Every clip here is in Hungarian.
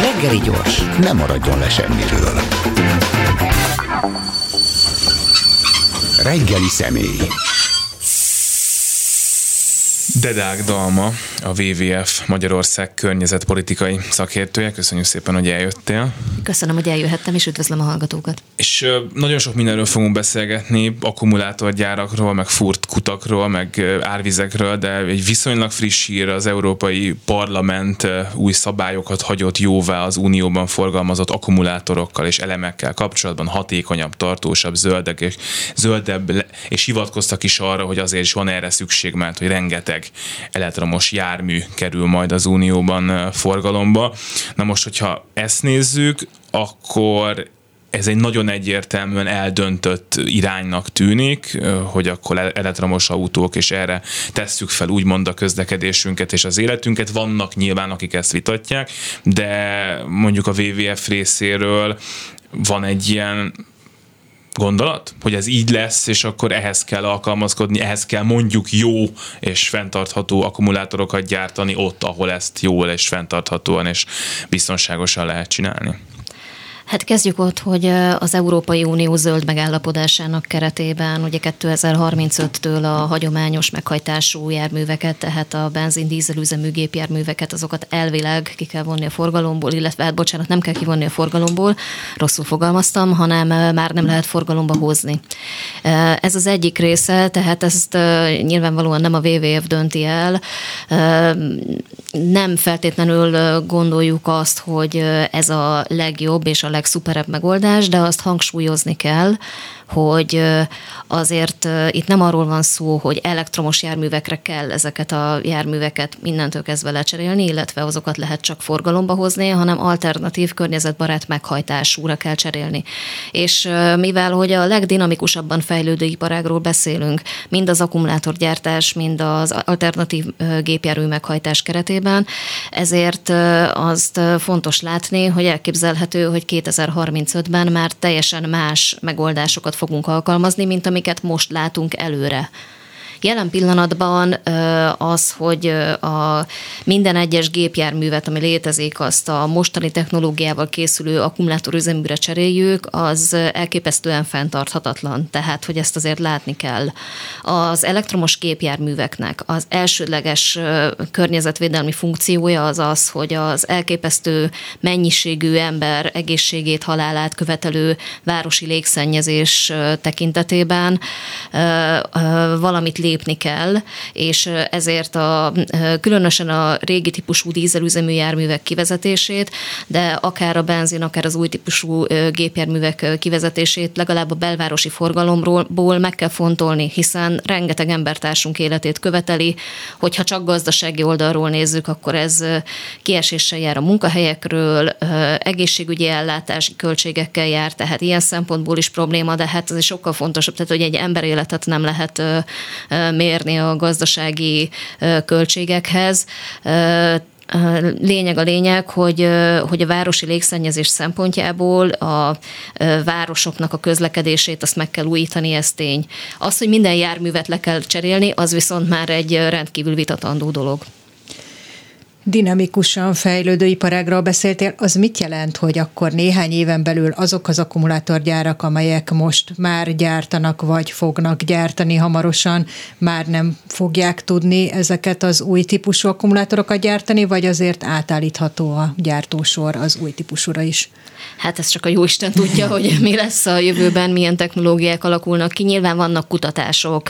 Reggeli gyors, nem maradjon le semmiről. Reggeli személy. Dedák Dalma, a WWF Magyarország környezetpolitikai szakértője. Köszönjük szépen, hogy eljöttél. Köszönöm, hogy eljöhettem, és üdvözlöm a hallgatókat. És nagyon sok mindenről fogunk beszélgetni, akkumulátorgyárakról, meg furt kutakról, meg árvizekről, de egy viszonylag friss hír az Európai Parlament új szabályokat hagyott jóvá az Unióban forgalmazott akkumulátorokkal és elemekkel kapcsolatban hatékonyabb, tartósabb, zöldek és zöldebb, és hivatkoztak is arra, hogy azért is van erre szükség, mert hogy rengeteg elektromos jármű kerül majd az Unióban forgalomba. Na most, hogyha ezt nézzük, akkor ez egy nagyon egyértelműen eldöntött iránynak tűnik, hogy akkor elektromos autók, és erre tesszük fel úgymond a közlekedésünket és az életünket. Vannak nyilván, akik ezt vitatják, de mondjuk a WWF részéről van egy ilyen gondolat, hogy ez így lesz, és akkor ehhez kell alkalmazkodni, ehhez kell mondjuk jó és fenntartható akkumulátorokat gyártani ott, ahol ezt jól és fenntarthatóan és biztonságosan lehet csinálni. Hát kezdjük ott, hogy az Európai Unió zöld megállapodásának keretében ugye 2035-től a hagyományos meghajtású járműveket, tehát a benzin dízelüzemű gépjárműveket, azokat elvileg ki kell vonni a forgalomból, illetve hát bocsánat, nem kell kivonni a forgalomból, rosszul fogalmaztam, hanem már nem lehet forgalomba hozni. Ez az egyik része, tehát ezt nyilvánvalóan nem a WWF dönti el. Nem feltétlenül gondoljuk azt, hogy ez a legjobb és a legjobb legszuperebb megoldás, de azt hangsúlyozni kell, hogy azért itt nem arról van szó, hogy elektromos járművekre kell ezeket a járműveket mindentől kezdve lecserélni, illetve azokat lehet csak forgalomba hozni, hanem alternatív környezetbarát meghajtásúra kell cserélni. És mivel hogy a legdinamikusabban fejlődő iparágról beszélünk, mind az akkumulátorgyártás, mind az alternatív gépjármű meghajtás keretében, ezért azt fontos látni, hogy elképzelhető, hogy 2035-ben már teljesen más megoldásokat fogunk alkalmazni, mint amiket most látunk előre. Jelen pillanatban az, hogy a minden egyes gépjárművet, ami létezik, azt a mostani technológiával készülő akkumulátorüzeműre cseréljük, az elképesztően fenntarthatatlan. Tehát, hogy ezt azért látni kell. Az elektromos gépjárműveknek az elsődleges környezetvédelmi funkciója az az, hogy az elképesztő mennyiségű ember egészségét, halálát követelő városi légszennyezés tekintetében valamit lép lépni kell, és ezért a, különösen a régi típusú dízelüzemű járművek kivezetését, de akár a benzin, akár az új típusú gépjárművek kivezetését legalább a belvárosi forgalomból meg kell fontolni, hiszen rengeteg embertársunk életét követeli, hogyha csak gazdasági oldalról nézzük, akkor ez kieséssel jár a munkahelyekről, egészségügyi ellátási költségekkel jár, tehát ilyen szempontból is probléma, de hát ez is sokkal fontosabb, tehát hogy egy ember életet nem lehet mérni a gazdasági költségekhez. Lényeg a lényeg, hogy, hogy a városi légszennyezés szempontjából a városoknak a közlekedését azt meg kell újítani, ez tény. Az, hogy minden járművet le kell cserélni, az viszont már egy rendkívül vitatandó dolog dinamikusan fejlődő iparágról beszéltél, az mit jelent, hogy akkor néhány éven belül azok az akkumulátorgyárak, amelyek most már gyártanak, vagy fognak gyártani hamarosan, már nem fogják tudni ezeket az új típusú akkumulátorokat gyártani, vagy azért átállítható a gyártósor az új típusúra is? Hát ez csak a jóisten tudja, hogy mi lesz a jövőben, milyen technológiák alakulnak ki. Nyilván vannak kutatások,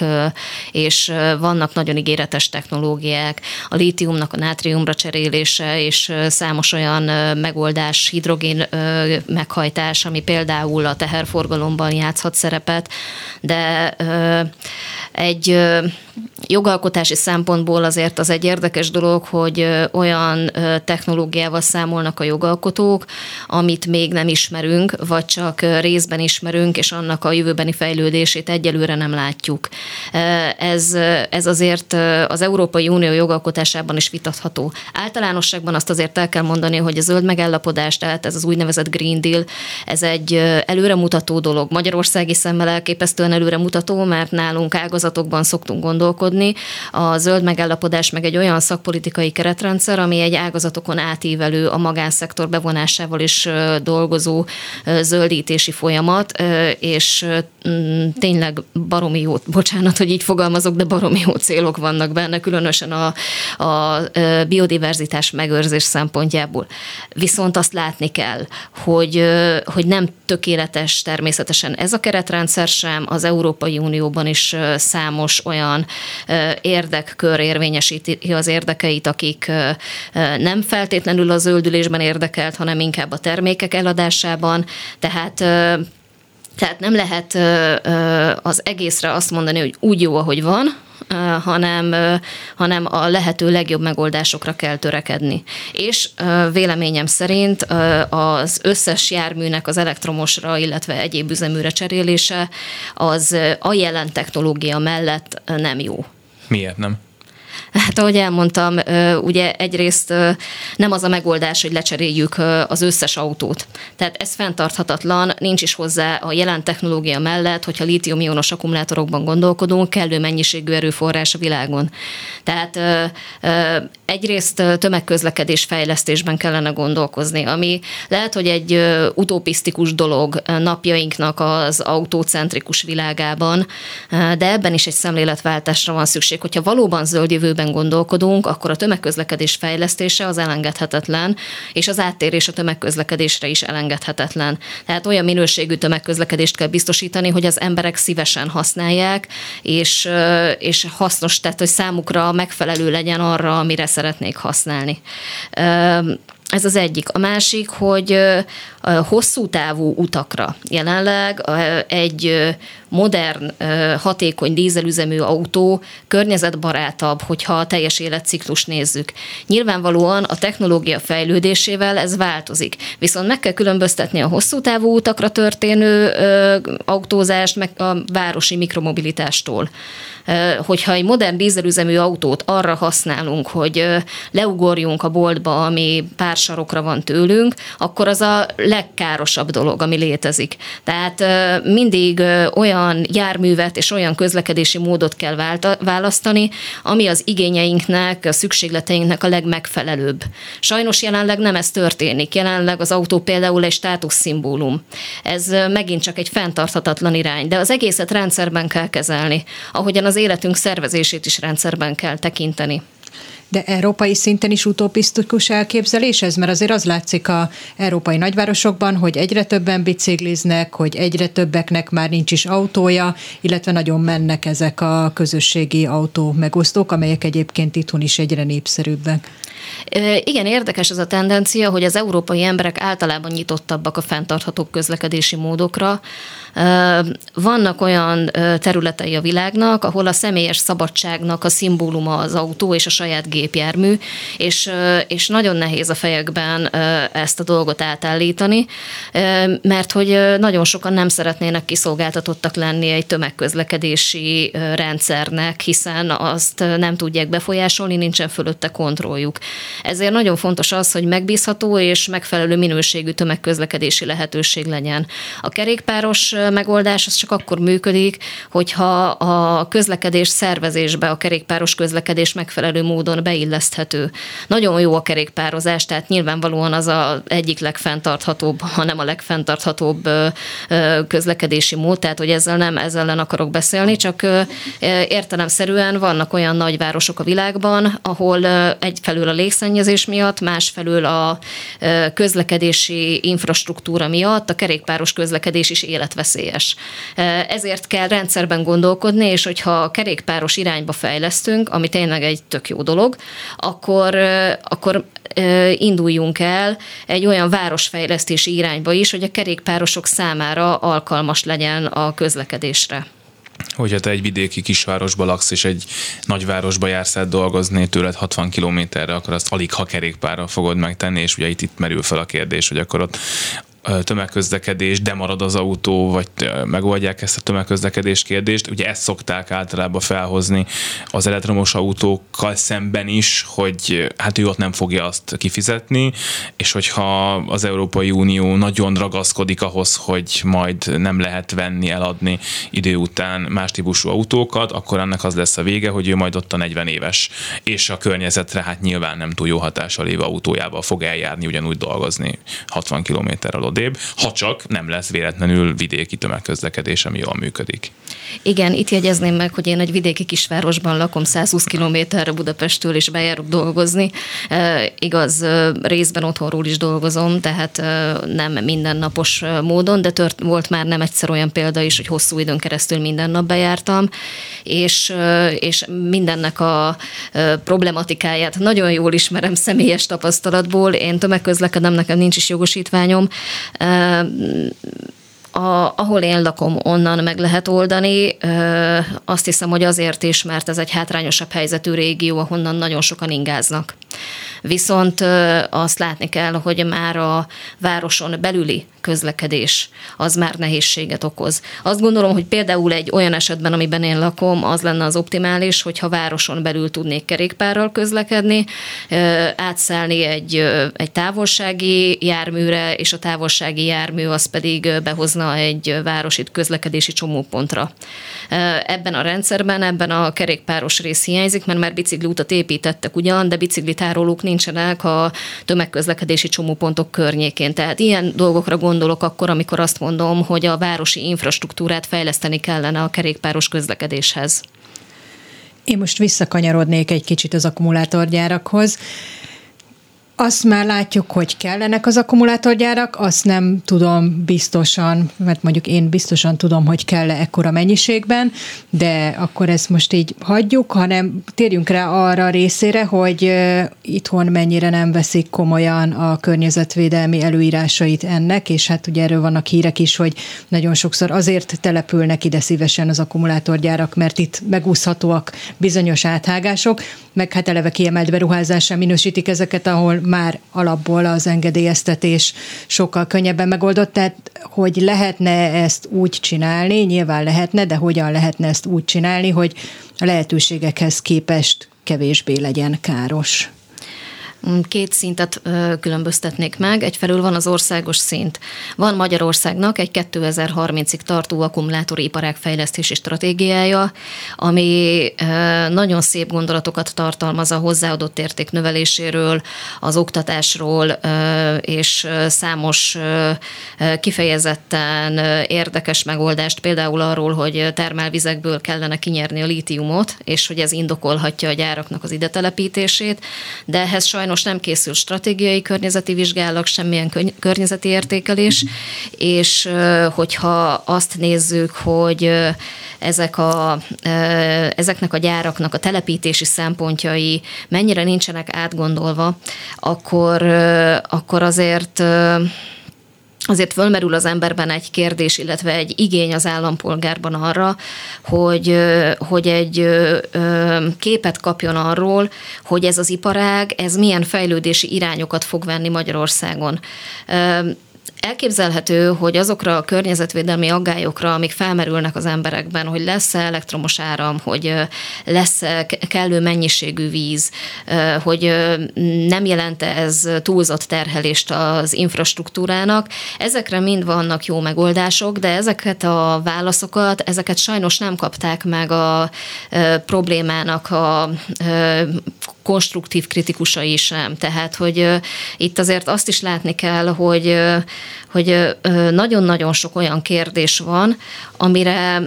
és vannak nagyon ígéretes technológiák. A lítiumnak a nátriumra cserélése, és számos olyan megoldás, hidrogén meghajtás, ami például a teherforgalomban játszhat szerepet, de egy jogalkotási szempontból azért az egy érdekes dolog, hogy olyan technológiával számolnak a jogalkotók, amit még nem ismerünk, vagy csak részben ismerünk, és annak a jövőbeni fejlődését egyelőre nem látjuk. Ez, ez azért az Európai Unió jogalkotásában is vitatható. Általánosságban azt azért el kell mondani, hogy a zöld megállapodás, tehát ez az úgynevezett Green Deal, ez egy előremutató dolog. Magyarországi szemmel elképesztően előremutató, mert nálunk ágazatokban szoktunk gondolkodni. A zöld megállapodás meg egy olyan szakpolitikai keretrendszer, ami egy ágazatokon átívelő a magánszektor bevonásával is dolgozó zöldítési folyamat, és mm, tényleg baromi jó, bocsánat, hogy így fogalmazok, de baromi jó célok vannak benne, különösen a, a biodiverzitás megőrzés szempontjából. Viszont azt látni kell, hogy, hogy nem tökéletes természetesen ez a keretrendszer sem, az Európai Unióban is számos olyan érdekkör érvényesíti az érdekeit, akik nem feltétlenül a zöldülésben érdekelt, hanem inkább a termékek eladásában, tehát tehát nem lehet az egészre azt mondani, hogy úgy jó, ahogy van, hanem, hanem a lehető legjobb megoldásokra kell törekedni. És véleményem szerint az összes járműnek az elektromosra, illetve egyéb üzeműre cserélése az a jelen technológia mellett nem jó. Miért nem? Hát ahogy elmondtam, ugye egyrészt nem az a megoldás, hogy lecseréljük az összes autót. Tehát ez fenntarthatatlan, nincs is hozzá a jelen technológia mellett, hogyha lítium-ionos akkumulátorokban gondolkodunk, kellő mennyiségű erőforrás a világon. Tehát egyrészt tömegközlekedés fejlesztésben kellene gondolkozni, ami lehet, hogy egy utopisztikus dolog napjainknak az autócentrikus világában, de ebben is egy szemléletváltásra van szükség. Hogyha valóban zöld jövőben gondolkodunk, akkor a tömegközlekedés fejlesztése az elengedhetetlen, és az áttérés a tömegközlekedésre is elengedhetetlen. Tehát olyan minőségű tömegközlekedést kell biztosítani, hogy az emberek szívesen használják, és, és hasznos, tehát hogy számukra megfelelő legyen arra, amire szeretnék használni. Ez az egyik. A másik, hogy a hosszú távú utakra jelenleg egy modern, hatékony dízelüzemű autó környezetbarátabb, hogyha a teljes életciklus nézzük. Nyilvánvalóan a technológia fejlődésével ez változik. Viszont meg kell különböztetni a hosszú távú utakra történő autózást, meg a városi mikromobilitástól hogyha egy modern dízelüzemű autót arra használunk, hogy leugorjunk a boltba, ami pár sarokra van tőlünk, akkor az a legkárosabb dolog, ami létezik. Tehát mindig olyan járművet és olyan közlekedési módot kell választani, ami az igényeinknek, a szükségleteinknek a legmegfelelőbb. Sajnos jelenleg nem ez történik. Jelenleg az autó például egy státuszszimbólum. Ez megint csak egy fenntarthatatlan irány, de az egészet rendszerben kell kezelni. Ahogyan az életünk szervezését is rendszerben kell tekinteni. De európai szinten is utopisztikus elképzelés ez? Mert azért az látszik a európai nagyvárosokban, hogy egyre többen bicikliznek, hogy egyre többeknek már nincs is autója, illetve nagyon mennek ezek a közösségi autó megosztók, amelyek egyébként itthon is egyre népszerűbbek. Igen, érdekes ez a tendencia, hogy az európai emberek általában nyitottabbak a fenntarthatóbb közlekedési módokra. Vannak olyan területei a világnak, ahol a személyes szabadságnak a szimbóluma az autó és a saját gépjármű, és, és nagyon nehéz a fejekben ezt a dolgot átállítani, mert hogy nagyon sokan nem szeretnének kiszolgáltatottak lenni egy tömegközlekedési rendszernek, hiszen azt nem tudják befolyásolni, nincsen fölötte kontrolljuk. Ezért nagyon fontos az, hogy megbízható és megfelelő minőségű tömegközlekedési lehetőség legyen. A kerékpáros megoldás az csak akkor működik, hogyha a közlekedés szervezésbe a kerékpáros közlekedés megfelelő módon beilleszthető. Nagyon jó a kerékpározás, tehát nyilvánvalóan az a egyik legfenntarthatóbb, hanem a legfenntarthatóbb közlekedési mód, tehát hogy ezzel nem ezzel ellen akarok beszélni, csak értelemszerűen vannak olyan nagyvárosok a világban, ahol egyfelől a légszennyezés miatt, másfelől a közlekedési infrastruktúra miatt a kerékpáros közlekedés is életveszélyes. Ezért kell rendszerben gondolkodni, és hogyha a kerékpáros irányba fejlesztünk, ami tényleg egy tök jó dolog, akkor, akkor induljunk el egy olyan városfejlesztési irányba is, hogy a kerékpárosok számára alkalmas legyen a közlekedésre hogyha te egy vidéki kisvárosba laksz, és egy nagyvárosba jársz át dolgozni, tőled 60 kilométerre, akkor azt alig ha kerékpárral fogod megtenni, és ugye itt, itt merül fel a kérdés, hogy akkor ott tömegközlekedés, de marad az autó, vagy megoldják ezt a tömegközlekedés kérdést. Ugye ezt szokták általában felhozni az elektromos autókkal szemben is, hogy hát ő ott nem fogja azt kifizetni, és hogyha az Európai Unió nagyon ragaszkodik ahhoz, hogy majd nem lehet venni, eladni idő után más típusú autókat, akkor ennek az lesz a vége, hogy ő majd ott a 40 éves, és a környezetre hát nyilván nem túl jó hatással lévő autójával fog eljárni, ugyanúgy dolgozni 60 kilométerrel odébb, ha csak nem lesz véletlenül vidéki tömegközlekedés, ami jól működik. Igen, itt jegyezném meg, hogy én egy vidéki kisvárosban lakom 120 kilométerre Budapestől, és bejárok dolgozni. E, igaz, részben otthonról is dolgozom, tehát nem mindennapos módon, de tört, volt már nem egyszer olyan példa is, hogy hosszú időn keresztül minden nap bejártam, és, és mindennek a problematikáját nagyon jól ismerem személyes tapasztalatból. Én tömegközlekedem, nekem nincs is jogosítványom, uh, a, ahol én lakom, onnan meg lehet oldani. Azt hiszem, hogy azért is, mert ez egy hátrányosabb helyzetű régió, ahonnan nagyon sokan ingáznak. Viszont azt látni kell, hogy már a városon belüli közlekedés az már nehézséget okoz. Azt gondolom, hogy például egy olyan esetben, amiben én lakom, az lenne az optimális, hogyha városon belül tudnék kerékpárral közlekedni, átszállni egy, egy távolsági járműre, és a távolsági jármű az pedig behozna egy városi közlekedési csomópontra. Ebben a rendszerben, ebben a kerékpáros rész hiányzik, mert már bicikliutat építettek ugyan, de biciklitárolók nincsenek a tömegközlekedési csomópontok környékén. Tehát ilyen dolgokra gondolok akkor, amikor azt mondom, hogy a városi infrastruktúrát fejleszteni kellene a kerékpáros közlekedéshez. Én most visszakanyarodnék egy kicsit az akkumulátorgyárakhoz. Azt már látjuk, hogy kellenek az akkumulátorgyárak, azt nem tudom biztosan, mert mondjuk én biztosan tudom, hogy kell-e ekkora mennyiségben, de akkor ezt most így hagyjuk, hanem térjünk rá arra részére, hogy itthon mennyire nem veszik komolyan a környezetvédelmi előírásait ennek, és hát ugye erről vannak hírek is, hogy nagyon sokszor azért települnek ide szívesen az akkumulátorgyárak, mert itt megúszhatóak bizonyos áthágások, meg hát eleve kiemelt beruházással minősítik ezeket, ahol már alapból az engedélyeztetés sokkal könnyebben megoldott, tehát hogy lehetne ezt úgy csinálni, nyilván lehetne, de hogyan lehetne ezt úgy csinálni, hogy a lehetőségekhez képest kevésbé legyen káros. Mm, két szintet különböztetnék meg. Egyfelől van az országos szint. Van Magyarországnak egy 2030-ig tartó akkumulátori iparág fejlesztési stratégiája, ami nagyon szép gondolatokat tartalmaz a hozzáadott érték növeléséről, az oktatásról, és számos kifejezetten érdekes megoldást, például arról, hogy termálvizekből kellene kinyerni a lítiumot, és hogy ez indokolhatja a gyáraknak az ide telepítését, de ehhez sajnos sajnos nem készül stratégiai környezeti vizsgálat, semmilyen környezeti értékelés, és hogyha azt nézzük, hogy ezek a, ezeknek a gyáraknak a telepítési szempontjai mennyire nincsenek átgondolva, akkor, akkor azért azért fölmerül az emberben egy kérdés, illetve egy igény az állampolgárban arra, hogy, hogy egy képet kapjon arról, hogy ez az iparág, ez milyen fejlődési irányokat fog venni Magyarországon. Elképzelhető, hogy azokra a környezetvédelmi aggályokra, amik felmerülnek az emberekben, hogy lesz-e elektromos áram, hogy lesz -e kellő mennyiségű víz, hogy nem jelente ez túlzott terhelést az infrastruktúrának, ezekre mind vannak jó megoldások, de ezeket a válaszokat, ezeket sajnos nem kapták meg a problémának a konstruktív kritikusai sem. Tehát, hogy itt azért azt is látni kell, hogy, hogy nagyon-nagyon sok olyan kérdés van, amire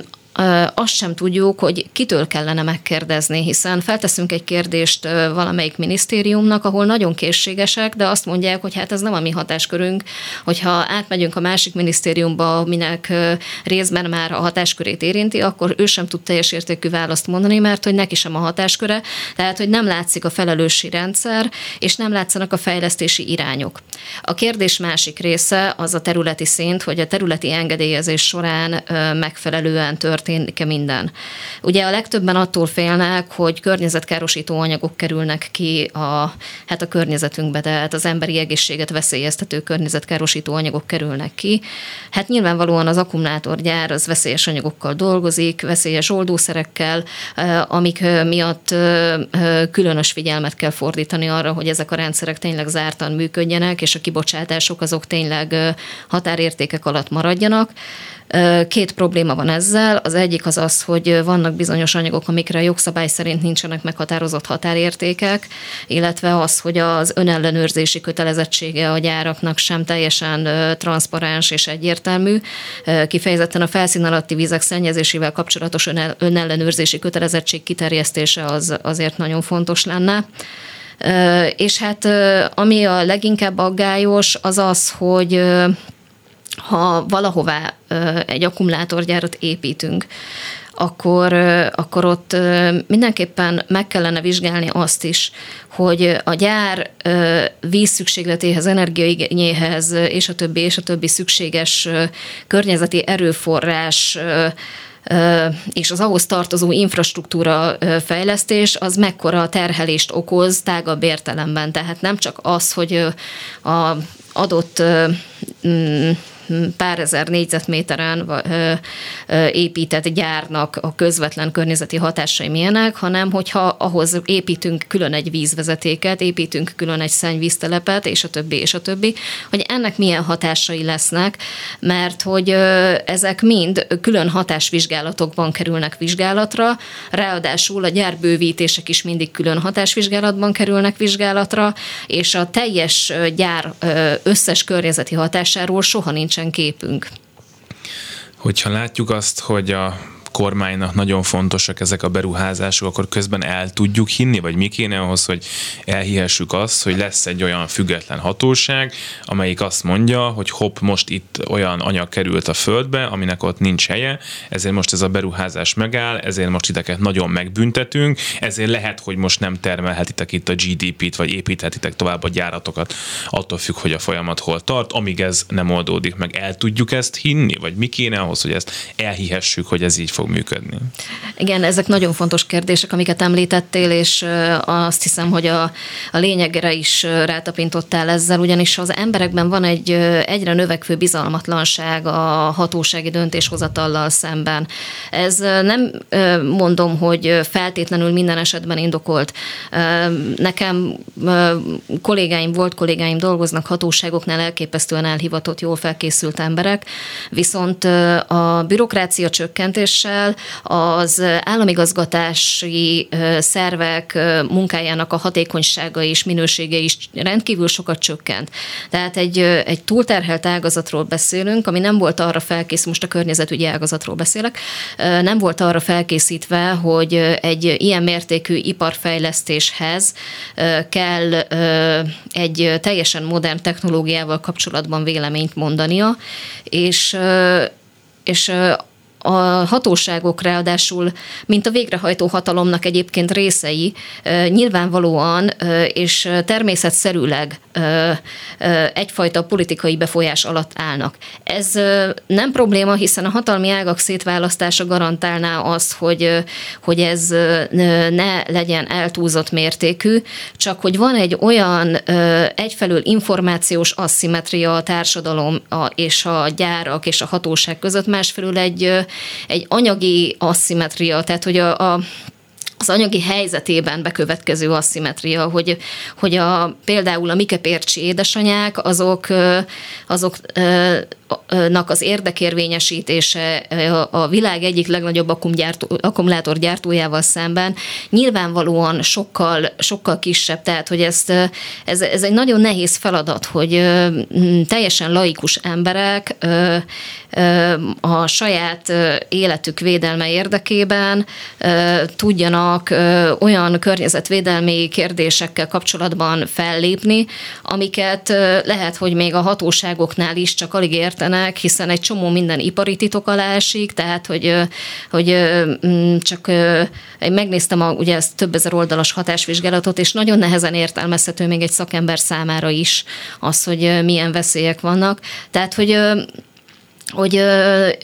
azt sem tudjuk, hogy kitől kellene megkérdezni, hiszen felteszünk egy kérdést valamelyik minisztériumnak, ahol nagyon készségesek, de azt mondják, hogy hát ez nem a mi hatáskörünk, hogyha átmegyünk a másik minisztériumba, minek részben már a hatáskörét érinti, akkor ő sem tud teljes értékű választ mondani, mert hogy neki sem a hatásköre, tehát hogy nem látszik a felelőssi rendszer, és nem látszanak a fejlesztési irányok. A kérdés másik része az a területi szint, hogy a területi engedélyezés során megfelelően tört megtörténik-e minden. Ugye a legtöbben attól félnek, hogy környezetkárosító anyagok kerülnek ki a, hát a környezetünkbe, tehát az emberi egészséget veszélyeztető környezetkárosító anyagok kerülnek ki. Hát nyilvánvalóan az akkumulátorgyár az veszélyes anyagokkal dolgozik, veszélyes oldószerekkel, amik miatt különös figyelmet kell fordítani arra, hogy ezek a rendszerek tényleg zártan működjenek, és a kibocsátások azok tényleg határértékek alatt maradjanak. Két probléma van ezzel. Az egyik az az, hogy vannak bizonyos anyagok, amikre a jogszabály szerint nincsenek meghatározott határértékek, illetve az, hogy az önellenőrzési kötelezettsége a gyáraknak sem teljesen transzparens és egyértelmű. Kifejezetten a felszín alatti vízek szennyezésével kapcsolatos önellenőrzési kötelezettség kiterjesztése az azért nagyon fontos lenne. És hát ami a leginkább aggályos, az az, hogy ha valahová egy akkumulátorgyárat építünk, akkor, akkor ott mindenképpen meg kellene vizsgálni azt is, hogy a gyár vízszükségletéhez, energiaigényéhez és a többi, és a többi szükséges környezeti erőforrás és az ahhoz tartozó infrastruktúra fejlesztés az mekkora terhelést okoz tágabb értelemben. Tehát nem csak az, hogy a adott pár ezer négyzetméteren épített gyárnak a közvetlen környezeti hatásai milyenek, hanem hogyha ahhoz építünk külön egy vízvezetéket, építünk külön egy szennyvíztelepet, és a többi, és a többi, hogy ennek milyen hatásai lesznek, mert hogy ezek mind külön hatásvizsgálatokban kerülnek vizsgálatra, ráadásul a gyárbővítések is mindig külön hatásvizsgálatban kerülnek vizsgálatra, és a teljes gyár összes környezeti hatásáról soha nincsen nincsen képünk. Hogyha látjuk azt, hogy a kormánynak nagyon fontosak ezek a beruházások, akkor közben el tudjuk hinni, vagy mi kéne ahhoz, hogy elhihessük azt, hogy lesz egy olyan független hatóság, amelyik azt mondja, hogy hopp, most itt olyan anyag került a földbe, aminek ott nincs helye, ezért most ez a beruházás megáll, ezért most ideket nagyon megbüntetünk, ezért lehet, hogy most nem termelhetitek itt a GDP-t, vagy építhetitek tovább a gyáratokat, attól függ, hogy a folyamat hol tart, amíg ez nem oldódik meg. El tudjuk ezt hinni, vagy mi kéne ahhoz, hogy ezt elhihessük, hogy ez így fog fog működni? Igen, ezek nagyon fontos kérdések, amiket említettél, és azt hiszem, hogy a, a lényegre is rátapintottál ezzel, ugyanis az emberekben van egy egyre növekvő bizalmatlanság a hatósági döntéshozatallal szemben. Ez nem mondom, hogy feltétlenül minden esetben indokolt. Nekem kollégáim, volt kollégáim dolgoznak hatóságoknál elképesztően elhivatott, jól felkészült emberek, viszont a bürokrácia csökkentése ezzel az államigazgatási szervek munkájának a hatékonysága és minősége is rendkívül sokat csökkent. Tehát egy, egy túlterhelt ágazatról beszélünk, ami nem volt arra felkészítve, most a környezetügyi ágazatról beszélek, nem volt arra felkészítve, hogy egy ilyen mértékű iparfejlesztéshez kell egy teljesen modern technológiával kapcsolatban véleményt mondania, és és a hatóságok ráadásul, mint a végrehajtó hatalomnak egyébként részei, nyilvánvalóan és természetszerűleg egyfajta politikai befolyás alatt állnak. Ez nem probléma, hiszen a hatalmi ágak szétválasztása garantálná azt, hogy, hogy ez ne legyen eltúlzott mértékű, csak hogy van egy olyan egyfelől információs asszimetria a társadalom és a gyárak és a hatóság között, másfelől egy egy anyagi asszimetria, tehát hogy a, a az anyagi helyzetében bekövetkező asszimetria, hogy, hogy a, például a Mike Pércsi édesanyák, azok, azok nak az érdekérvényesítése a világ egyik legnagyobb akkumulátorgyártójával szemben nyilvánvalóan sokkal, sokkal kisebb, tehát hogy ezt, ez, ez egy nagyon nehéz feladat, hogy teljesen laikus emberek a saját életük védelme érdekében tudjanak olyan környezetvédelmi kérdésekkel kapcsolatban fellépni, amiket lehet, hogy még a hatóságoknál is csak alig ért értenek, hiszen egy csomó minden ipari titok alá esik, tehát hogy, hogy csak megnéztem a, ugye ezt több ezer oldalas hatásvizsgálatot, és nagyon nehezen értelmezhető még egy szakember számára is az, hogy milyen veszélyek vannak. Tehát, hogy hogy,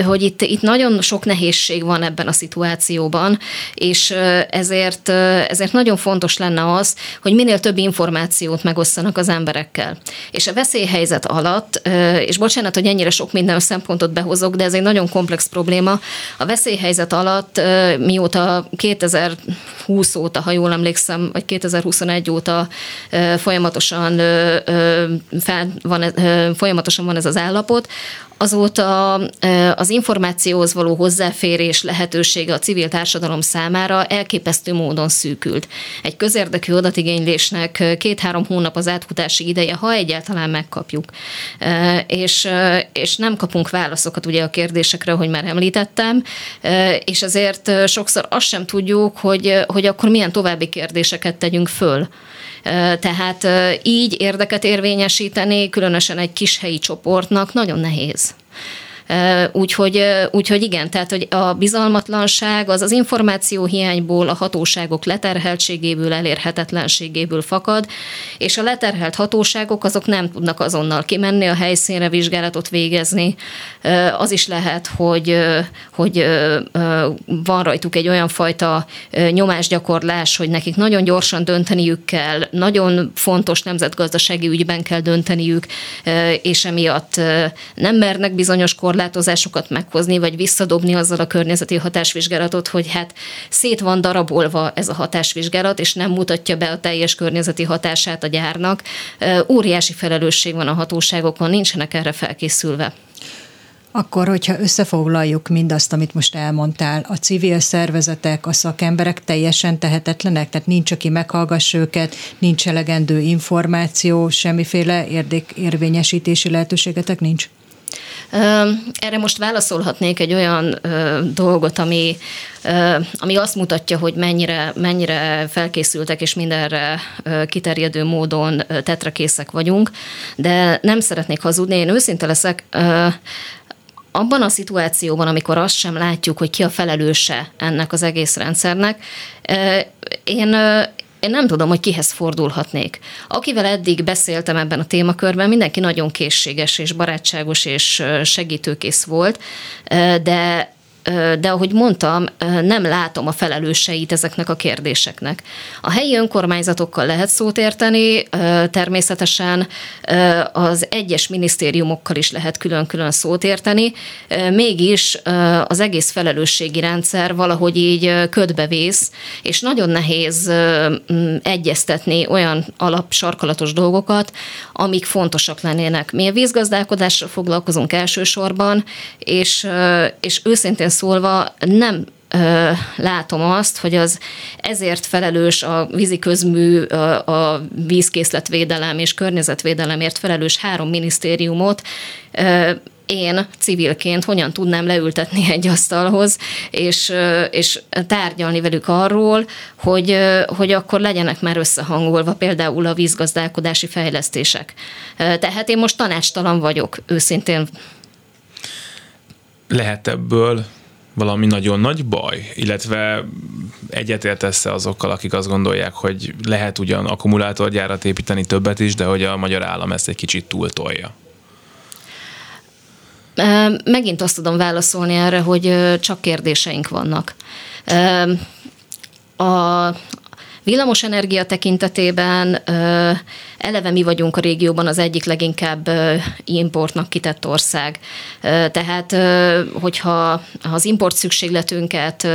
hogy itt, itt nagyon sok nehézség van ebben a szituációban, és ezért, ezért nagyon fontos lenne az, hogy minél több információt megosszanak az emberekkel. És a veszélyhelyzet alatt, és bocsánat, hogy ennyire sok minden szempontot behozok, de ez egy nagyon komplex probléma, a veszélyhelyzet alatt mióta 2020 óta, ha jól emlékszem, vagy 2021 óta folyamatosan, fel van, folyamatosan van ez az állapot, azóta az információhoz való hozzáférés lehetősége a civil társadalom számára elképesztő módon szűkült. Egy közérdekű adatigénylésnek két-három hónap az átfutási ideje, ha egyáltalán megkapjuk. És, és nem kapunk válaszokat ugye a kérdésekre, hogy már említettem, és ezért sokszor azt sem tudjuk, hogy, hogy akkor milyen további kérdéseket tegyünk föl. Tehát így érdeket érvényesíteni, különösen egy kis helyi csoportnak nagyon nehéz. Úgyhogy, úgyhogy igen, tehát hogy a bizalmatlanság az az információ hiányból, a hatóságok leterheltségéből, elérhetetlenségéből fakad, és a leterhelt hatóságok azok nem tudnak azonnal kimenni a helyszínre vizsgálatot végezni. Az is lehet, hogy, hogy van rajtuk egy olyan fajta nyomásgyakorlás, hogy nekik nagyon gyorsan dönteniük kell, nagyon fontos nemzetgazdasági ügyben kell dönteniük, és emiatt nem mernek bizonyos korlátokat korlátozásokat meghozni, vagy visszadobni azzal a környezeti hatásvizsgálatot, hogy hát szét van darabolva ez a hatásvizsgálat, és nem mutatja be a teljes környezeti hatását a gyárnak. Óriási felelősség van a hatóságokon, nincsenek erre felkészülve. Akkor, hogyha összefoglaljuk mindazt, amit most elmondtál, a civil szervezetek, a szakemberek teljesen tehetetlenek, tehát nincs, aki meghallgassa őket, nincs elegendő információ, semmiféle érdek, érvényesítési lehetőségetek nincs? Erre most válaszolhatnék egy olyan dolgot, ami, ami azt mutatja, hogy mennyire, mennyire felkészültek és mindenre kiterjedő módon tetrekészek vagyunk, de nem szeretnék hazudni, én őszinte leszek, abban a szituációban, amikor azt sem látjuk, hogy ki a felelőse ennek az egész rendszernek, én, én nem tudom, hogy kihez fordulhatnék. Akivel eddig beszéltem ebben a témakörben, mindenki nagyon készséges és barátságos és segítőkész volt, de de ahogy mondtam, nem látom a felelőseit ezeknek a kérdéseknek. A helyi önkormányzatokkal lehet szót érteni, természetesen az egyes minisztériumokkal is lehet külön-külön szót érteni, mégis az egész felelősségi rendszer valahogy így ködbevész, és nagyon nehéz egyeztetni olyan alapsarkalatos dolgokat, amik fontosak lennének. Mi a vízgazdálkodással foglalkozunk elsősorban, és, és őszintén szólva nem látom azt, hogy az ezért felelős a vízi közmű, a, vízkészletvédelem és környezetvédelemért felelős három minisztériumot én civilként hogyan tudnám leültetni egy asztalhoz, és, és tárgyalni velük arról, hogy, hogy akkor legyenek már összehangolva például a vízgazdálkodási fejlesztések. Tehát én most tanácstalan vagyok, őszintén. Lehet ebből valami nagyon nagy baj, illetve egyetértesz-e azokkal, akik azt gondolják, hogy lehet ugyan akkumulátorgyárat építeni többet is, de hogy a magyar állam ezt egy kicsit túltolja? Megint azt tudom válaszolni erre, hogy csak kérdéseink vannak. A villamosenergia tekintetében Eleve mi vagyunk a régióban az egyik leginkább importnak kitett ország. Tehát, hogyha az import szükségletünket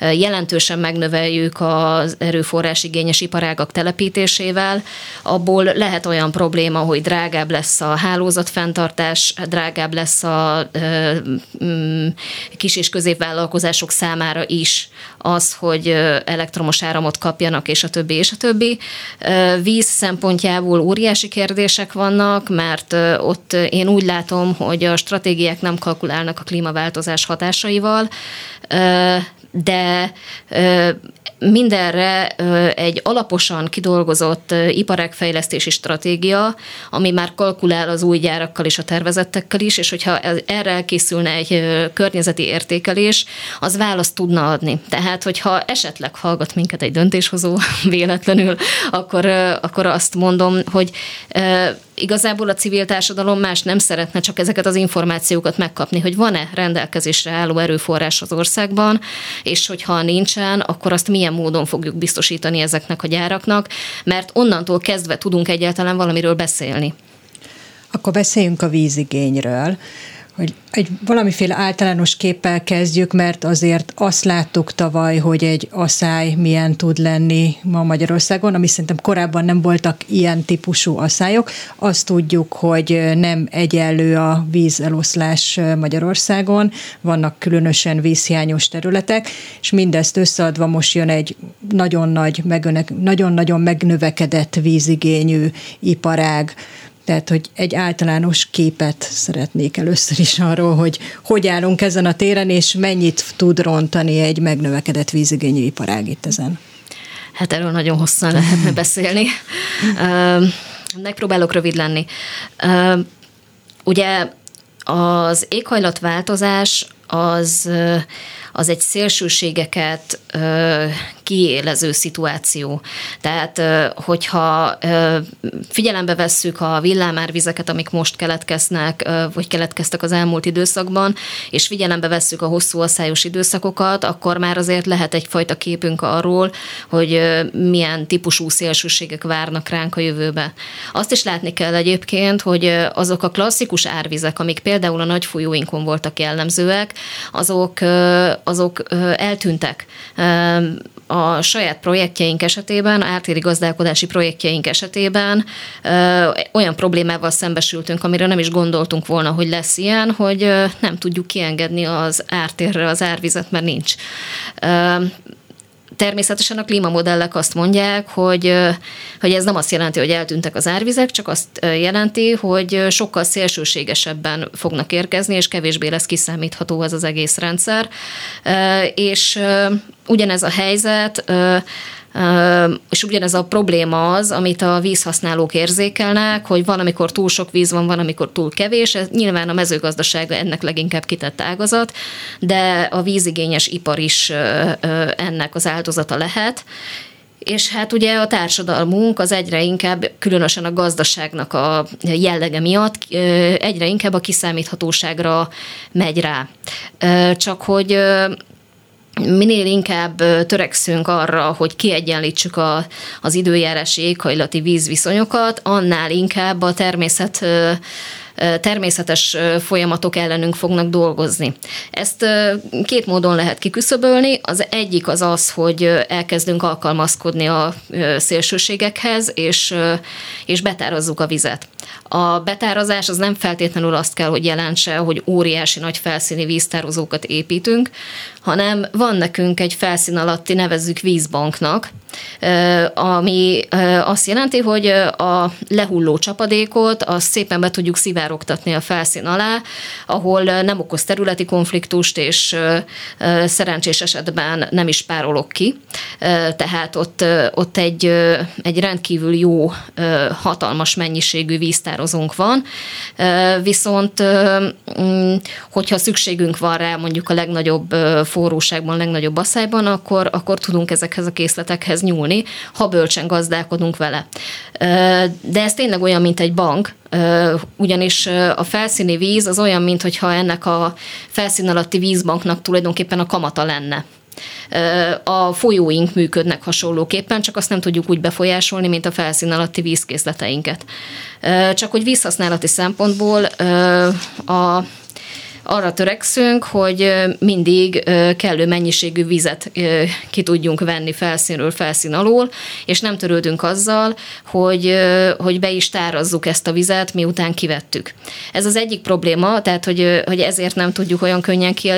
jelentősen megnöveljük az erőforrás igényes iparágak telepítésével, abból lehet olyan probléma, hogy drágább lesz a hálózatfenntartás, drágább lesz a mm, kis és középvállalkozások számára is az, hogy elektromos áramot kapjanak, és a többi, és a többi. Víz szempontjából óriási kérdések vannak, mert ott én úgy látom, hogy a stratégiák nem kalkulálnak a klímaváltozás hatásaival, de mindenre egy alaposan kidolgozott iparágfejlesztési stratégia, ami már kalkulál az új gyárakkal és a tervezettekkel is, és hogyha erre elkészülne egy környezeti értékelés, az választ tudna adni. Tehát, hogyha esetleg hallgat minket egy döntéshozó véletlenül, akkor, akkor azt mondom, hogy igazából a civil társadalom más nem szeretne, csak ezeket az információkat megkapni, hogy van-e rendelkezésre álló erőforrás az országban, és hogyha nincsen, akkor azt milyen módon fogjuk biztosítani ezeknek a gyáraknak, mert onnantól kezdve tudunk egyáltalán valamiről beszélni. Akkor beszéljünk a vízigényről hogy egy valamiféle általános képpel kezdjük, mert azért azt láttuk tavaly, hogy egy asszály milyen tud lenni ma Magyarországon, ami szerintem korábban nem voltak ilyen típusú asszályok. Azt tudjuk, hogy nem egyenlő a vízeloszlás Magyarországon, vannak különösen vízhiányos területek, és mindezt összeadva most jön egy nagyon nagy, nagyon-nagyon megnövekedett vízigényű iparág, tehát, hogy egy általános képet szeretnék először is arról, hogy hogy állunk ezen a téren, és mennyit tud rontani egy megnövekedett vízigényű iparág itt ezen. Hát erről nagyon hosszan lehetne beszélni. Megpróbálok rövid lenni. Ugye az éghajlatváltozás az, az egy szélsőségeket kiélező szituáció. Tehát, hogyha figyelembe vesszük a villámárvizeket, amik most keletkeznek, vagy keletkeztek az elmúlt időszakban, és figyelembe vesszük a hosszú asszályos időszakokat, akkor már azért lehet egyfajta képünk arról, hogy milyen típusú szélsőségek várnak ránk a jövőbe. Azt is látni kell egyébként, hogy azok a klasszikus árvizek, amik például a nagy folyóinkon voltak jellemzőek, azok, azok eltűntek a saját projektjeink esetében, ártéri gazdálkodási projektjeink esetében ö, olyan problémával szembesültünk, amire nem is gondoltunk volna, hogy lesz ilyen, hogy ö, nem tudjuk kiengedni az ártérre az árvizet, mert nincs. Ö, Természetesen a klímamodellek azt mondják, hogy, hogy ez nem azt jelenti, hogy eltűntek az árvizek, csak azt jelenti, hogy sokkal szélsőségesebben fognak érkezni, és kevésbé lesz kiszámítható ez az egész rendszer. És ugyanez a helyzet és ugyanez a probléma az, amit a vízhasználók érzékelnek, hogy van, amikor túl sok víz van, van, amikor túl kevés. Ez nyilván a mezőgazdaság ennek leginkább kitett ágazat, de a vízigényes ipar is ennek az áldozata lehet. És hát ugye a társadalmunk az egyre inkább, különösen a gazdaságnak a jellege miatt egyre inkább a kiszámíthatóságra megy rá. Csak hogy minél inkább törekszünk arra, hogy kiegyenlítsük a, az időjárási éghajlati vízviszonyokat, annál inkább a természet természetes folyamatok ellenünk fognak dolgozni. Ezt két módon lehet kiküszöbölni. Az egyik az az, hogy elkezdünk alkalmazkodni a szélsőségekhez, és, és betározzuk a vizet. A betárazás az nem feltétlenül azt kell, hogy jelentse, hogy óriási nagy felszíni víztározókat építünk, hanem van nekünk egy felszín alatti nevezzük vízbanknak, ami azt jelenti, hogy a lehulló csapadékot azt szépen be tudjuk szivárogtatni a felszín alá, ahol nem okoz területi konfliktust, és szerencsés esetben nem is párolok ki. Tehát ott, ott egy, egy rendkívül jó, hatalmas mennyiségű víztározónk van, viszont hogyha szükségünk van rá mondjuk a legnagyobb forróságban, legnagyobb asszályban, akkor, akkor tudunk ezekhez a készletekhez nyúlni, ha bölcsen gazdálkodunk vele. De ez tényleg olyan, mint egy bank, ugyanis a felszíni víz az olyan, mintha ennek a felszín alatti vízbanknak tulajdonképpen a kamata lenne. A folyóink működnek hasonlóképpen, csak azt nem tudjuk úgy befolyásolni, mint a felszín alatti vízkészleteinket. Csak hogy vízhasználati szempontból a arra törekszünk, hogy mindig kellő mennyiségű vizet ki tudjunk venni felszínről felszín alól, és nem törődünk azzal, hogy, hogy be is tárazzuk ezt a vizet, miután kivettük. Ez az egyik probléma, tehát hogy, hogy ezért nem tudjuk olyan könnyen ki,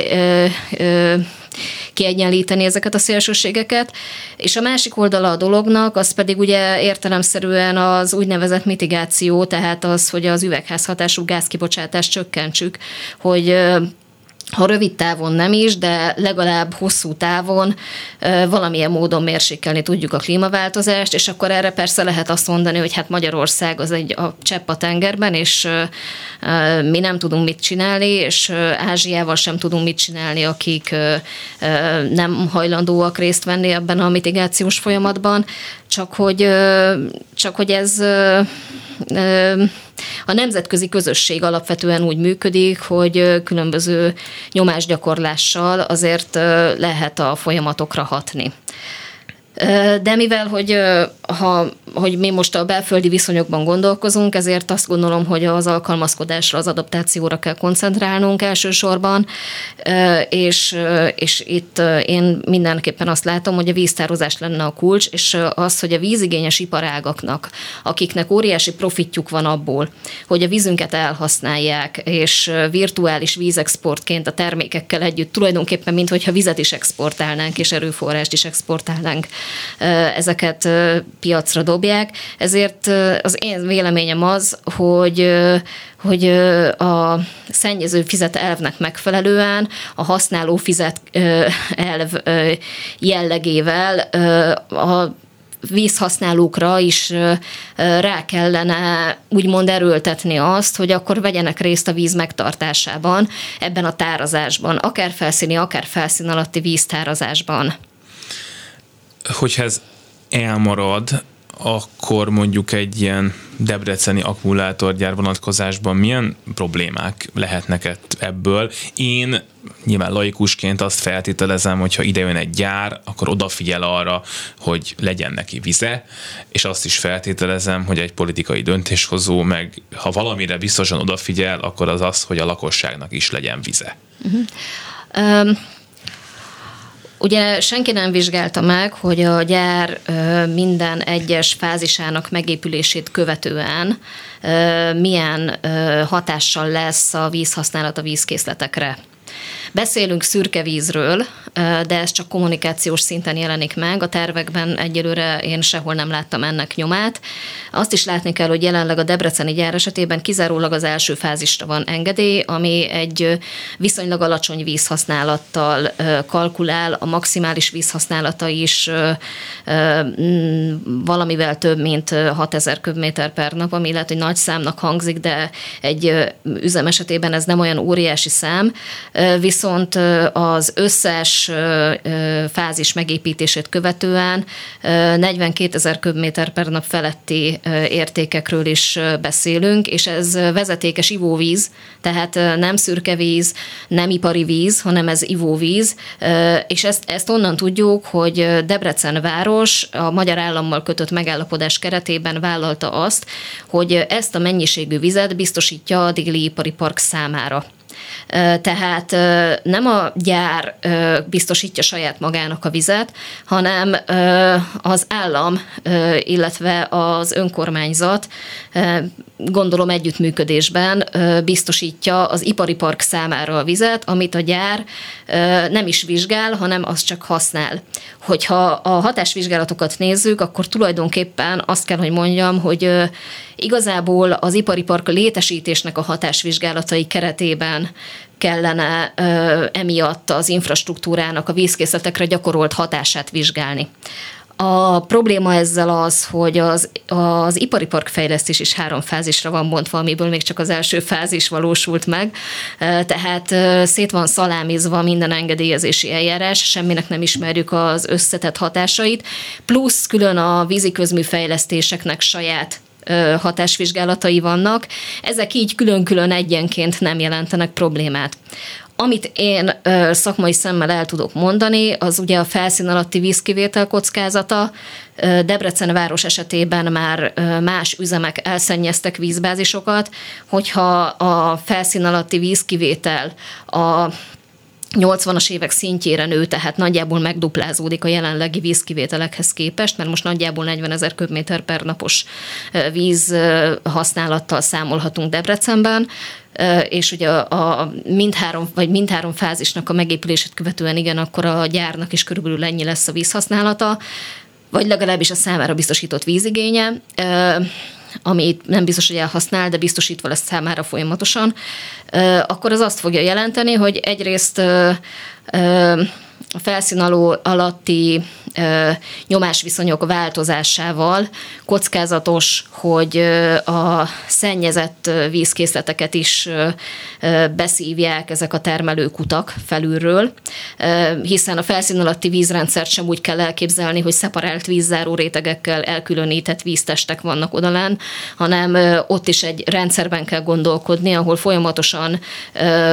kiegyenlíteni ezeket a szélsőségeket. És a másik oldala a dolognak, az pedig ugye értelemszerűen az úgynevezett mitigáció, tehát az, hogy az üvegházhatású gázkibocsátást csökkentsük, hogy ha rövid távon nem is, de legalább hosszú távon valamilyen módon mérsékelni tudjuk a klímaváltozást, és akkor erre persze lehet azt mondani, hogy hát Magyarország az egy a csepp a tengerben, és mi nem tudunk mit csinálni, és Ázsiával sem tudunk mit csinálni, akik nem hajlandóak részt venni ebben a mitigációs folyamatban, csak hogy, csak hogy ez a nemzetközi közösség alapvetően úgy működik, hogy különböző nyomásgyakorlással azért lehet a folyamatokra hatni. De mivel, hogy, ha, hogy mi most a belföldi viszonyokban gondolkozunk, ezért azt gondolom, hogy az alkalmazkodásra, az adaptációra kell koncentrálnunk elsősorban, és, és itt én mindenképpen azt látom, hogy a víztározás lenne a kulcs, és az, hogy a vízigényes iparágaknak, akiknek óriási profitjuk van abból, hogy a vízünket elhasználják, és virtuális vízexportként a termékekkel együtt tulajdonképpen, mint hogyha vizet is exportálnánk, és erőforrást is exportálnánk ezeket piacra dobják. Ezért az én véleményem az, hogy hogy a szennyező fizet elvnek megfelelően a használó fizet elv jellegével a vízhasználókra is rá kellene úgymond erőltetni azt, hogy akkor vegyenek részt a víz megtartásában, ebben a tárazásban, akár felszíni, akár felszín alatti víztárazásban hogyha ez elmarad, akkor mondjuk egy ilyen debreceni akkumulátorgyár vonatkozásban milyen problémák lehetnek ebből? Én nyilván laikusként azt feltételezem, hogy ha idejön egy gyár, akkor odafigyel arra, hogy legyen neki vize, és azt is feltételezem, hogy egy politikai döntéshozó meg ha valamire biztosan odafigyel, akkor az az, hogy a lakosságnak is legyen vize. Uh-huh. Um Ugye senki nem vizsgálta meg, hogy a gyár minden egyes fázisának megépülését követően milyen hatással lesz a vízhasználat a vízkészletekre. Beszélünk szürke vízről, de ez csak kommunikációs szinten jelenik meg. A tervekben egyelőre én sehol nem láttam ennek nyomát. Azt is látni kell, hogy jelenleg a Debreceni gyár esetében kizárólag az első fázisra van engedély, ami egy viszonylag alacsony vízhasználattal kalkulál, a maximális vízhasználata is valamivel több, mint 6000 köbméter per nap, ami lehet, hogy nagy számnak hangzik, de egy üzem esetében ez nem olyan óriási szám, viszont az összes fázis megépítését követően 42 ezer köbméter per nap feletti értékekről is beszélünk, és ez vezetékes ivóvíz, tehát nem szürke víz, nem ipari víz, hanem ez ivóvíz, és ezt, ezt onnan tudjuk, hogy Debrecen város a magyar állammal kötött megállapodás keretében vállalta azt, hogy ezt a mennyiségű vizet biztosítja a Digli Ipari Park számára. Tehát nem a gyár biztosítja saját magának a vizet, hanem az állam, illetve az önkormányzat gondolom együttműködésben biztosítja az ipari park számára a vizet, amit a gyár nem is vizsgál, hanem azt csak használ. Hogyha a hatásvizsgálatokat nézzük, akkor tulajdonképpen azt kell, hogy mondjam, hogy igazából az ipari park létesítésnek a hatásvizsgálatai keretében kellene ö, emiatt az infrastruktúrának a vízkészletekre gyakorolt hatását vizsgálni. A probléma ezzel az, hogy az, az ipari parkfejlesztés is három fázisra van bontva, amiből még csak az első fázis valósult meg, tehát szét van szalámizva minden engedélyezési eljárás, semminek nem ismerjük az összetett hatásait, plusz külön a vízi közműfejlesztéseknek saját hatásvizsgálatai vannak, ezek így külön-külön egyenként nem jelentenek problémát. Amit én szakmai szemmel el tudok mondani, az ugye a felszín alatti vízkivétel kockázata. Debrecen város esetében már más üzemek elszennyeztek vízbázisokat, hogyha a felszín alatti vízkivétel a 80-as évek szintjére nő, tehát nagyjából megduplázódik a jelenlegi vízkivételekhez képest, mert most nagyjából 40 ezer köbméter per napos víz használattal számolhatunk Debrecenben, és ugye a, a mindhárom, vagy mindhárom fázisnak a megépülését követően igen, akkor a gyárnak is körülbelül ennyi lesz a vízhasználata, vagy legalábbis a számára biztosított vízigénye amit nem biztos, hogy elhasznál, de biztosítva lesz számára folyamatosan, akkor az azt fogja jelenteni, hogy egyrészt a felszín alatti nyomásviszonyok változásával kockázatos, hogy a szennyezett vízkészleteket is beszívják ezek a termelőkutak felülről, hiszen a felszín alatti vízrendszert sem úgy kell elképzelni, hogy szeparált vízzáró rétegekkel elkülönített víztestek vannak odalán, hanem ott is egy rendszerben kell gondolkodni, ahol folyamatosan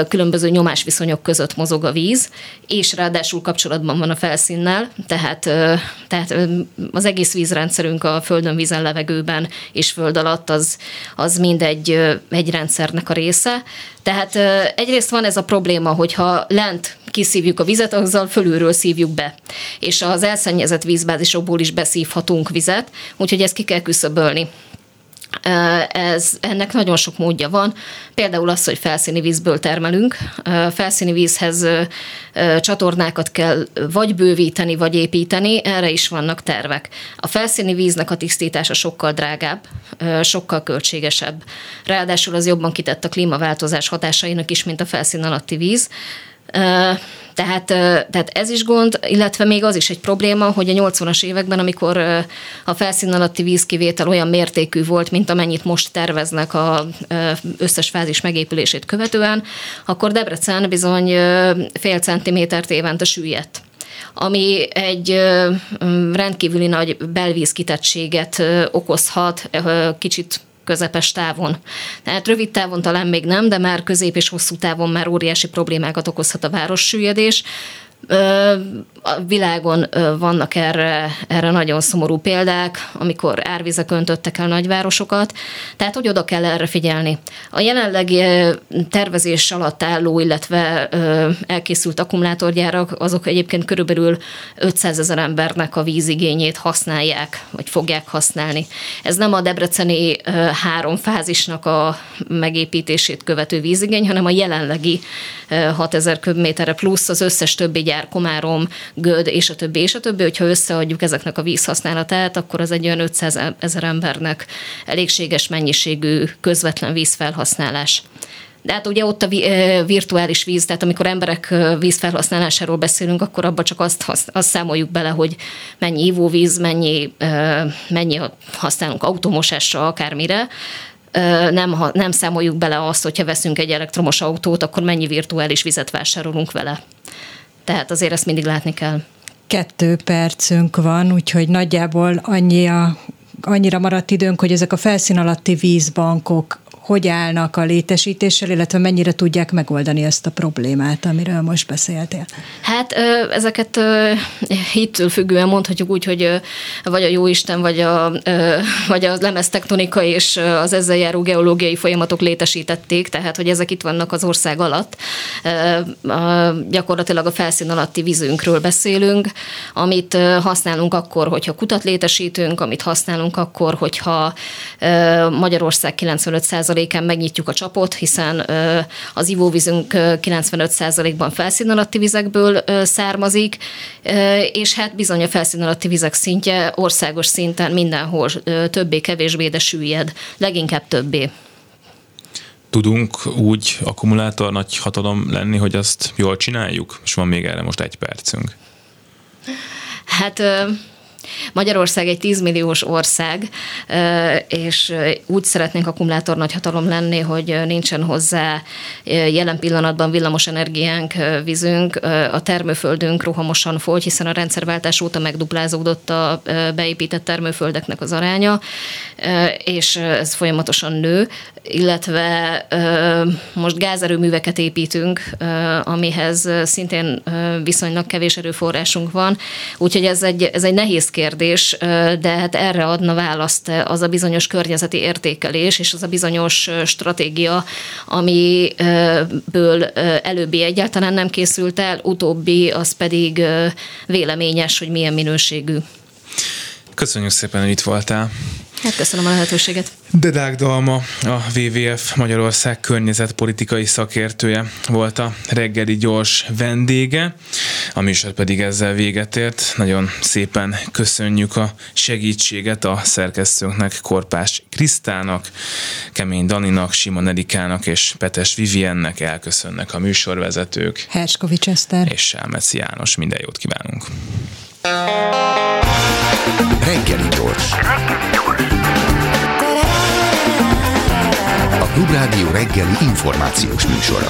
különböző nyomásviszonyok között mozog a víz, és ráadásul kapcsolatban van a felszínnel, tehát tehát az egész vízrendszerünk a földön, vízen, levegőben és föld alatt az, az mind egy, egy rendszernek a része. Tehát egyrészt van ez a probléma, hogyha lent kiszívjuk a vizet, azzal fölülről szívjuk be. És az elszennyezett vízbázisokból is beszívhatunk vizet, úgyhogy ezt ki kell küszöbölni. Ez, ennek nagyon sok módja van. Például az, hogy felszíni vízből termelünk. Felszíni vízhez csatornákat kell vagy bővíteni, vagy építeni, erre is vannak tervek. A felszíni víznek a tisztítása sokkal drágább, sokkal költségesebb. Ráadásul az jobban kitett a klímaváltozás hatásainak is, mint a felszín alatti víz. Tehát, tehát ez is gond, illetve még az is egy probléma, hogy a 80-as években, amikor a felszín alatti vízkivétel olyan mértékű volt, mint amennyit most terveznek a összes fázis megépülését követően, akkor Debrecen bizony fél centimétert évente süllyedt. Ami egy rendkívüli nagy belvízkitettséget okozhat, kicsit közepes távon. Tehát rövid távon talán még nem, de már közép és hosszú távon már óriási problémákat okozhat a várossüllyedés. A világon vannak erre, erre nagyon szomorú példák, amikor árvizek öntöttek el nagyvárosokat, tehát hogy oda kell erre figyelni. A jelenlegi tervezés alatt álló, illetve elkészült akkumulátorgyárak, azok egyébként körülbelül 500 ezer embernek a vízigényét használják, vagy fogják használni. Ez nem a debreceni három fázisnak a megépítését követő vízigény, hanem a jelenlegi 6000 köbméterre plusz az összes többi gyár, Komárom, Göd és a többi, és a többi, hogyha összeadjuk ezeknek a vízhasználatát, akkor az egy olyan 500 ezer embernek elégséges mennyiségű közvetlen vízfelhasználás. De hát ugye ott a virtuális víz, tehát amikor emberek vízfelhasználásáról beszélünk, akkor abba csak azt, azt számoljuk bele, hogy mennyi ivóvíz, mennyi, mennyi használunk automosásra, akármire, nem, nem számoljuk bele azt, hogyha veszünk egy elektromos autót, akkor mennyi virtuális vizet vásárolunk vele. Tehát azért ezt mindig látni kell. Kettő percünk van, úgyhogy nagyjából annyi a, annyira maradt időnk, hogy ezek a felszín alatti vízbankok hogy állnak a létesítéssel, illetve mennyire tudják megoldani ezt a problémát, amiről most beszéltél? Hát ezeket hittől függően mondhatjuk úgy, hogy vagy a jóisten, vagy a, vagy a lemeztektonika és az ezzel járó geológiai folyamatok létesítették, tehát hogy ezek itt vannak az ország alatt. Gyakorlatilag a felszín alatti vízünkről beszélünk, amit használunk akkor, hogyha kutat létesítünk, amit használunk akkor, hogyha Magyarország 95 százalékán megnyitjuk a csapot, hiszen az ivóvízünk 95%-ban felszín alatti vizekből származik, és hát bizony a felszín alatti vizek szintje országos szinten mindenhol többé-kevésbé, de süllyed, leginkább többé. Tudunk úgy akkumulátor nagy hatalom lenni, hogy azt jól csináljuk? És van még erre most egy percünk. Hát Magyarország egy 10 milliós ország, és úgy szeretnénk akkumulátor nagyhatalom lenni, hogy nincsen hozzá jelen pillanatban villamos energiánk, vízünk, a termőföldünk rohamosan fogy, hiszen a rendszerváltás óta megduplázódott a beépített termőföldeknek az aránya, és ez folyamatosan nő, illetve most gázerőműveket építünk, amihez szintén viszonylag kevés erőforrásunk van, úgyhogy ez egy, ez egy nehéz kérdés, de hát erre adna választ az a bizonyos környezeti értékelés, és az a bizonyos stratégia, amiből előbbi egyáltalán nem készült el, utóbbi az pedig véleményes, hogy milyen minőségű. Köszönjük szépen, hogy itt voltál. Hát köszönöm a lehetőséget. Dedák Dalma, a WWF Magyarország környezetpolitikai szakértője volt a reggeli gyors vendége. A műsor pedig ezzel véget ért. Nagyon szépen köszönjük a segítséget a szerkesztőnknek, Korpás Krisztának, Kemény Daninak, Simon Edikának és Petes Viviennek elköszönnek a műsorvezetők. Herskovics Eszter. És Sálmeci János. Minden jót kívánunk. Reggeli gyors. A Klubrádió reggeli információs műsora.